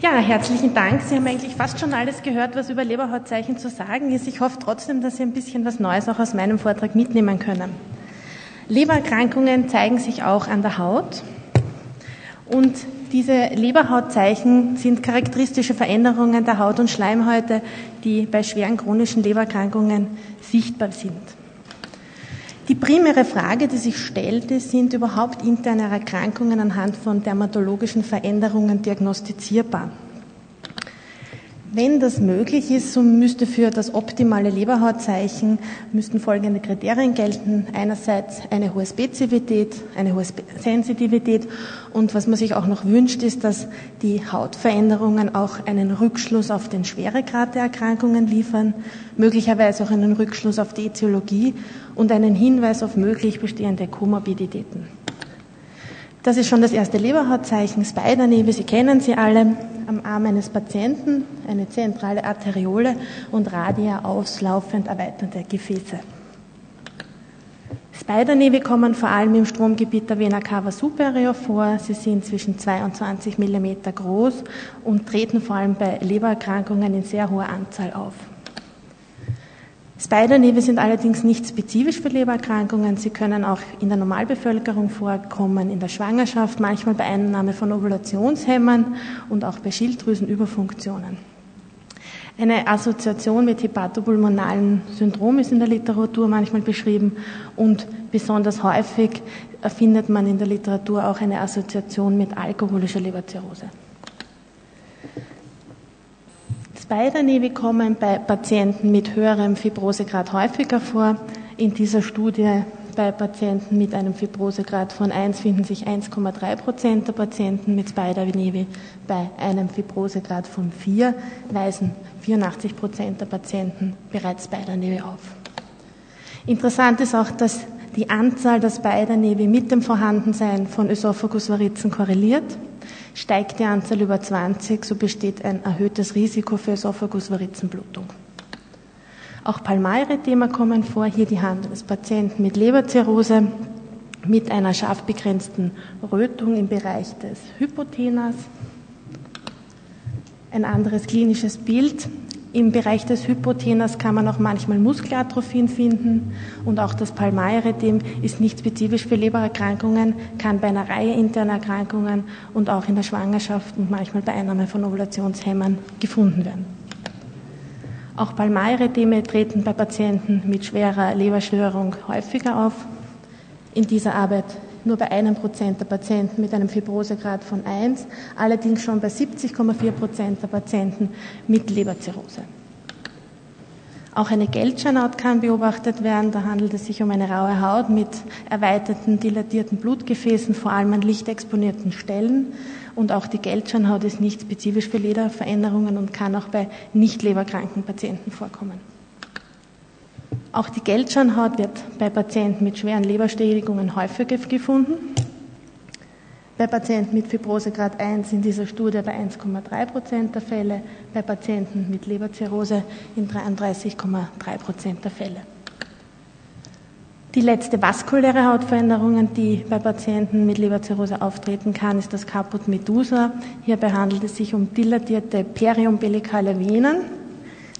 Ja, herzlichen Dank. Sie haben eigentlich fast schon alles gehört, was über Leberhautzeichen zu sagen ist. Ich hoffe trotzdem, dass Sie ein bisschen was Neues auch aus meinem Vortrag mitnehmen können. Lebererkrankungen zeigen sich auch an der Haut. Und diese Leberhautzeichen sind charakteristische Veränderungen der Haut- und Schleimhäute, die bei schweren chronischen Lebererkrankungen sichtbar sind. Die primäre Frage, die sich stellte, sind überhaupt interne Erkrankungen anhand von dermatologischen Veränderungen diagnostizierbar? Wenn das möglich ist, so müsste für das optimale Leberhautzeichen müssten folgende Kriterien gelten. Einerseits eine hohe Spezifität, eine hohe Sensitivität und was man sich auch noch wünscht, ist, dass die Hautveränderungen auch einen Rückschluss auf den Schweregrad der Erkrankungen liefern, möglicherweise auch einen Rückschluss auf die Etiologie und einen Hinweis auf möglich bestehende Komorbiditäten. Das ist schon das erste Leberhautzeichen, Spider-Nevi, Sie kennen sie alle, am Arm eines Patienten, eine zentrale Arteriole und radia auslaufend erweiterte Gefäße. Spider-Nevi kommen vor allem im Stromgebiet der Vena cava superior vor. Sie sind zwischen 22 mm groß und treten vor allem bei Lebererkrankungen in sehr hoher Anzahl auf. Spider-Nevi sind allerdings nicht spezifisch für Lebererkrankungen. Sie können auch in der Normalbevölkerung vorkommen, in der Schwangerschaft, manchmal bei Einnahme von Ovulationshemmern und auch bei Schilddrüsenüberfunktionen. Eine Assoziation mit hepatopulmonalen Syndrom ist in der Literatur manchmal beschrieben und besonders häufig findet man in der Literatur auch eine Assoziation mit alkoholischer Leberzirrhose. Spider-Nevi kommen bei Patienten mit höherem Fibrosegrad häufiger vor. In dieser Studie bei Patienten mit einem Fibrosegrad von 1 finden sich 1,3 Prozent der Patienten mit Spider-Nevi. Bei einem Fibrosegrad von 4 weisen 84 Prozent der Patienten bereits Spider-Nevi auf. Interessant ist auch, dass die Anzahl der Spider-Nevi mit dem Vorhandensein von Ösophagusvarizen korreliert. Steigt die Anzahl über 20, so besteht ein erhöhtes Risiko für Esophagusvarizenblutung. Auch Palmarethema kommen vor, hier die Hand eines Patienten mit Leberzirrhose mit einer scharf begrenzten Rötung im Bereich des Hypothenas. Ein anderes klinisches Bild im Bereich des Hypothenas kann man auch manchmal Muskelatrophien finden und auch das Palmaerythem ist nicht spezifisch für Lebererkrankungen, kann bei einer Reihe interner Erkrankungen und auch in der Schwangerschaft und manchmal bei Einnahme von Ovulationshemmern gefunden werden. Auch Palmaerytheme treten bei Patienten mit schwerer Leberstörung häufiger auf. In dieser Arbeit nur bei einem Prozent der Patienten mit einem Fibrosegrad von 1, allerdings schon bei 70,4 Prozent der Patienten mit Leberzirrhose. Auch eine Geldscheinhaut kann beobachtet werden. Da handelt es sich um eine raue Haut mit erweiterten, dilatierten Blutgefäßen, vor allem an lichtexponierten Stellen. Und auch die Geldscheinhaut ist nicht spezifisch für Lederveränderungen und kann auch bei nicht leberkranken Patienten vorkommen. Auch die Geldscheinhaut wird bei Patienten mit schweren Leberschädigungen häufiger gefunden. Bei Patienten mit Fibrosegrad 1 in dieser Studie bei 1,3 Prozent der Fälle, bei Patienten mit Leberzirrhose in 33,3 Prozent der Fälle. Die letzte vaskuläre Hautveränderung, die bei Patienten mit Leberzirrhose auftreten kann, ist das Caput medusa. Hierbei handelt es sich um dilatierte periumbilikale Venen,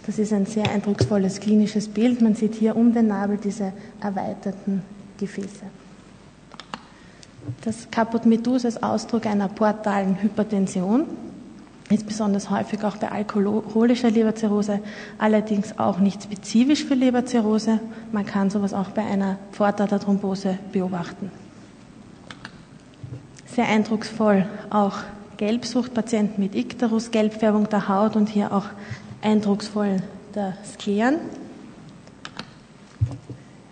das ist ein sehr eindrucksvolles klinisches Bild. Man sieht hier um den Nabel diese erweiterten Gefäße. Das Caput medusa ist Ausdruck einer portalen Hypertension, ist besonders häufig auch bei alkoholischer Leberzirrhose, allerdings auch nicht spezifisch für Leberzirrhose. Man kann sowas auch bei einer Vortaterthrombose beobachten. Sehr eindrucksvoll auch Gelbsucht, Patienten mit Ikterus, Gelbfärbung der Haut und hier auch eindrucksvoll der Skleren.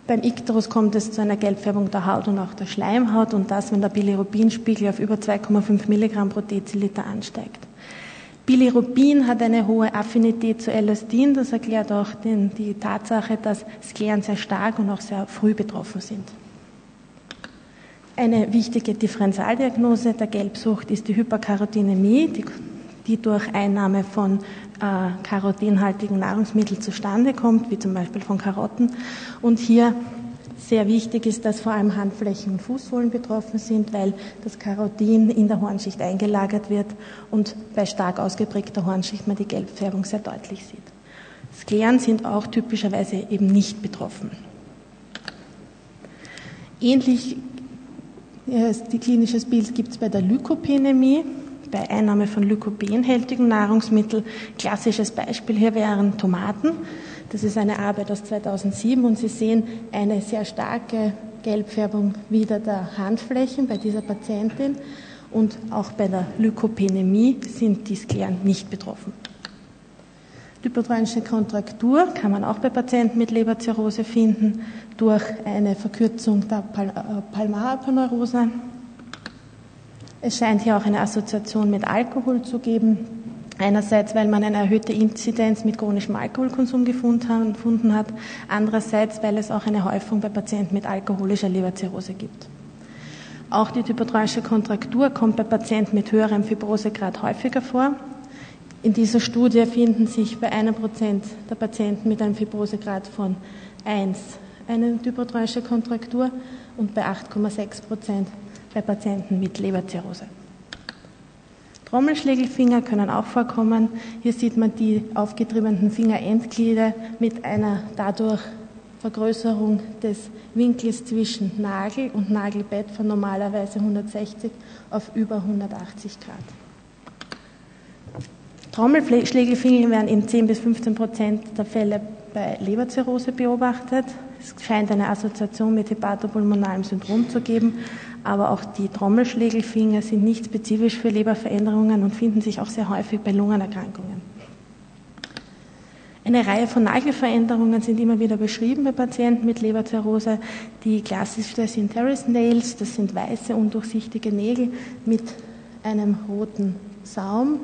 Beim Ikterus kommt es zu einer Gelbfärbung der Haut und auch der Schleimhaut und das, wenn der Bilirubinspiegel auf über 2,5 Milligramm pro Deziliter ansteigt. Bilirubin hat eine hohe Affinität zu Elastin, das erklärt auch den, die Tatsache, dass Skleren sehr stark und auch sehr früh betroffen sind. Eine wichtige Differentialdiagnose der Gelbsucht ist die Hyperkarotinämie, die, die durch Einnahme von äh, karotinhaltigen Nahrungsmittel zustande kommt, wie zum Beispiel von Karotten. Und hier Sehr wichtig ist, dass vor allem Handflächen und Fußsohlen betroffen sind, weil das Karotin in der Hornschicht eingelagert wird und bei stark ausgeprägter Hornschicht man die Gelbfärbung sehr deutlich sieht. Skleran sind auch typischerweise eben nicht betroffen. Ähnlich äh, klinisches Bild gibt es bei der Lykopenämie, bei Einnahme von lykopenhältigen Nahrungsmitteln. Klassisches Beispiel hier wären Tomaten. Das ist eine Arbeit aus 2007 und Sie sehen eine sehr starke Gelbfärbung wieder der Handflächen bei dieser Patientin und auch bei der Lykopenämie sind die Skleran nicht betroffen. Hypotronische Kontraktur kann man auch bei Patienten mit Leberzirrhose finden durch eine Verkürzung der Pal äh, Palmaraponeurose. Es scheint hier auch eine Assoziation mit Alkohol zu geben. Einerseits, weil man eine erhöhte Inzidenz mit chronischem Alkoholkonsum gefunden hat, andererseits, weil es auch eine Häufung bei Patienten mit alkoholischer Leberzirrhose gibt. Auch die typotronische Kontraktur kommt bei Patienten mit höherem Fibrosegrad häufiger vor. In dieser Studie finden sich bei einem Prozent der Patienten mit einem Fibrosegrad von 1 eine typotronische Kontraktur und bei 8,6 Prozent bei Patienten mit Leberzirrhose. Trommelschlägelfinger können auch vorkommen. Hier sieht man die aufgetriebenen Fingerendglieder mit einer dadurch Vergrößerung des Winkels zwischen Nagel und Nagelbett von normalerweise 160 auf über 180 Grad. Trommelschlägelfinger werden in 10 bis 15 Prozent der Fälle bei Leberzirrhose beobachtet. Es scheint eine Assoziation mit hepatopulmonalem Syndrom zu geben, aber auch die Trommelschlägelfinger sind nicht spezifisch für Leberveränderungen und finden sich auch sehr häufig bei Lungenerkrankungen. Eine Reihe von Nagelveränderungen sind immer wieder beschrieben bei Patienten mit Leberzirrhose. Die klassischste sind Terrace Nails, das sind weiße, undurchsichtige Nägel mit einem roten Saum.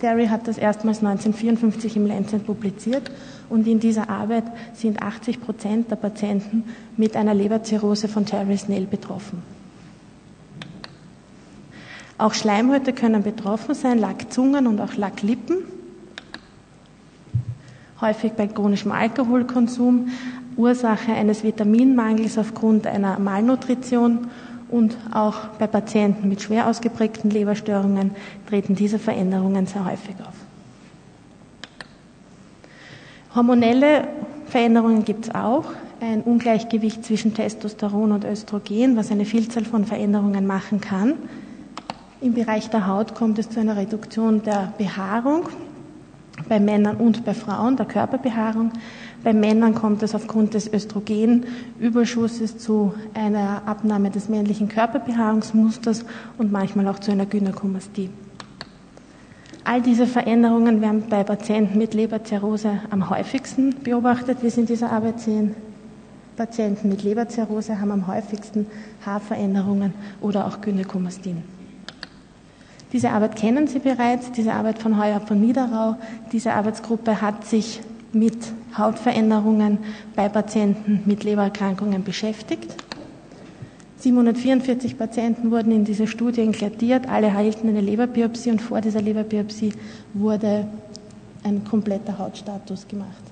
Terry hat das erstmals 1954 im Lancet publiziert und in dieser Arbeit sind 80 Prozent der Patienten mit einer Leberzirrhose von Terry's Nail betroffen. Auch Schleimhäute können betroffen sein, Lackzungen und auch Lacklippen. Häufig bei chronischem Alkoholkonsum, Ursache eines Vitaminmangels aufgrund einer Malnutrition und auch bei Patienten mit schwer ausgeprägten Leberstörungen treten diese Veränderungen sehr häufig auf. Hormonelle Veränderungen gibt es auch. Ein Ungleichgewicht zwischen Testosteron und Östrogen, was eine Vielzahl von Veränderungen machen kann. Im Bereich der Haut kommt es zu einer Reduktion der Behaarung bei Männern und bei Frauen, der Körperbehaarung. Bei Männern kommt es aufgrund des Östrogenüberschusses zu einer Abnahme des männlichen Körperbehaarungsmusters und manchmal auch zu einer Gynäkomastie. All diese Veränderungen werden bei Patienten mit Leberzirrhose am häufigsten beobachtet, wie Sie in dieser Arbeit sehen. Patienten mit Leberzirrhose haben am häufigsten Haarveränderungen oder auch Gynäkomastien. Diese Arbeit kennen Sie bereits, diese Arbeit von Heuer von Niederau. Diese Arbeitsgruppe hat sich mit Hautveränderungen bei Patienten mit Lebererkrankungen beschäftigt. 744 Patienten wurden in dieser Studie inkludiert, alle erhielten eine Leberbiopsie und vor dieser Leberbiopsie wurde ein kompletter Hautstatus gemacht.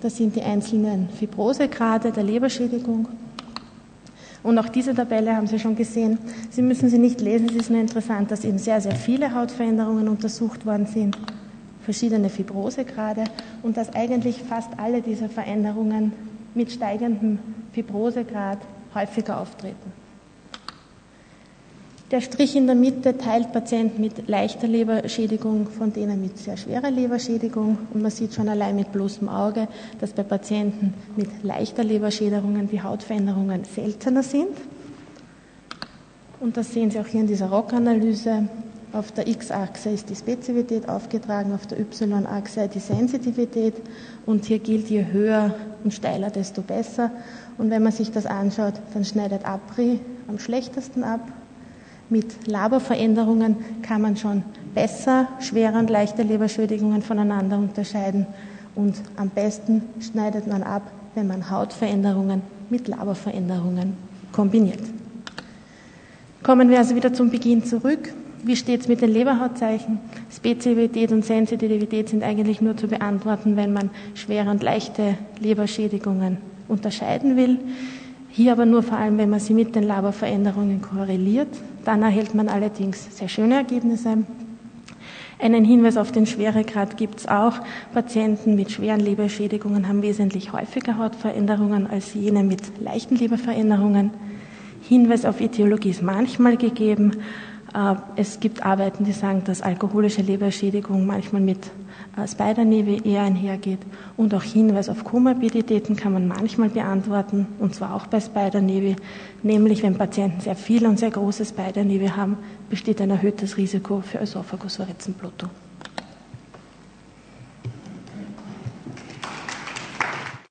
Das sind die einzelnen Fibrosegrade der Leberschädigung und auch diese Tabelle haben Sie schon gesehen. Sie müssen sie nicht lesen, es ist nur interessant, dass eben sehr, sehr viele Hautveränderungen untersucht worden sind, verschiedene Fibrosegrade und dass eigentlich fast alle dieser Veränderungen mit steigendem Fibrosegrad häufiger auftreten. Der Strich in der Mitte teilt Patienten mit leichter Leberschädigung von denen mit sehr schwerer Leberschädigung. Und man sieht schon allein mit bloßem Auge, dass bei Patienten mit leichter Leberschädigungen die Hautveränderungen seltener sind. Und das sehen Sie auch hier in dieser ROC-Analyse. Auf der X-Achse ist die Spezifität aufgetragen, auf der Y-Achse die Sensitivität. Und hier gilt, je höher und steiler, desto besser. Und wenn man sich das anschaut, dann schneidet APRI am schlechtesten ab mit Laberveränderungen kann man schon besser schwere und leichte Leberschädigungen voneinander unterscheiden. Und am besten schneidet man ab, wenn man Hautveränderungen mit Laberveränderungen kombiniert. Kommen wir also wieder zum Beginn zurück. Wie steht es mit den Leberhautzeichen? Spezifität und Sensitivität sind eigentlich nur zu beantworten, wenn man schwere und leichte Leberschädigungen unterscheiden will. Hier aber nur vor allem, wenn man sie mit den Laborveränderungen korreliert. Dann erhält man allerdings sehr schöne Ergebnisse. Einen Hinweis auf den Schweregrad gibt es auch. Patienten mit schweren Leberschädigungen haben wesentlich häufiger Hautveränderungen als jene mit leichten Leberveränderungen. Hinweis auf Etiologie ist manchmal gegeben. Äh, es gibt Arbeiten, die sagen, dass alkoholische Leberschädigung manchmal mit äh, Spider-Nevi eher einhergeht. Und auch Hinweis auf Komorbiditäten kann man manchmal beantworten, und zwar auch bei Spider-Nevi. Nämlich, wenn Patienten sehr viel und sehr große Spider-Nevi haben, besteht ein erhöhtes Risiko für Ösophagusvariczenblutung.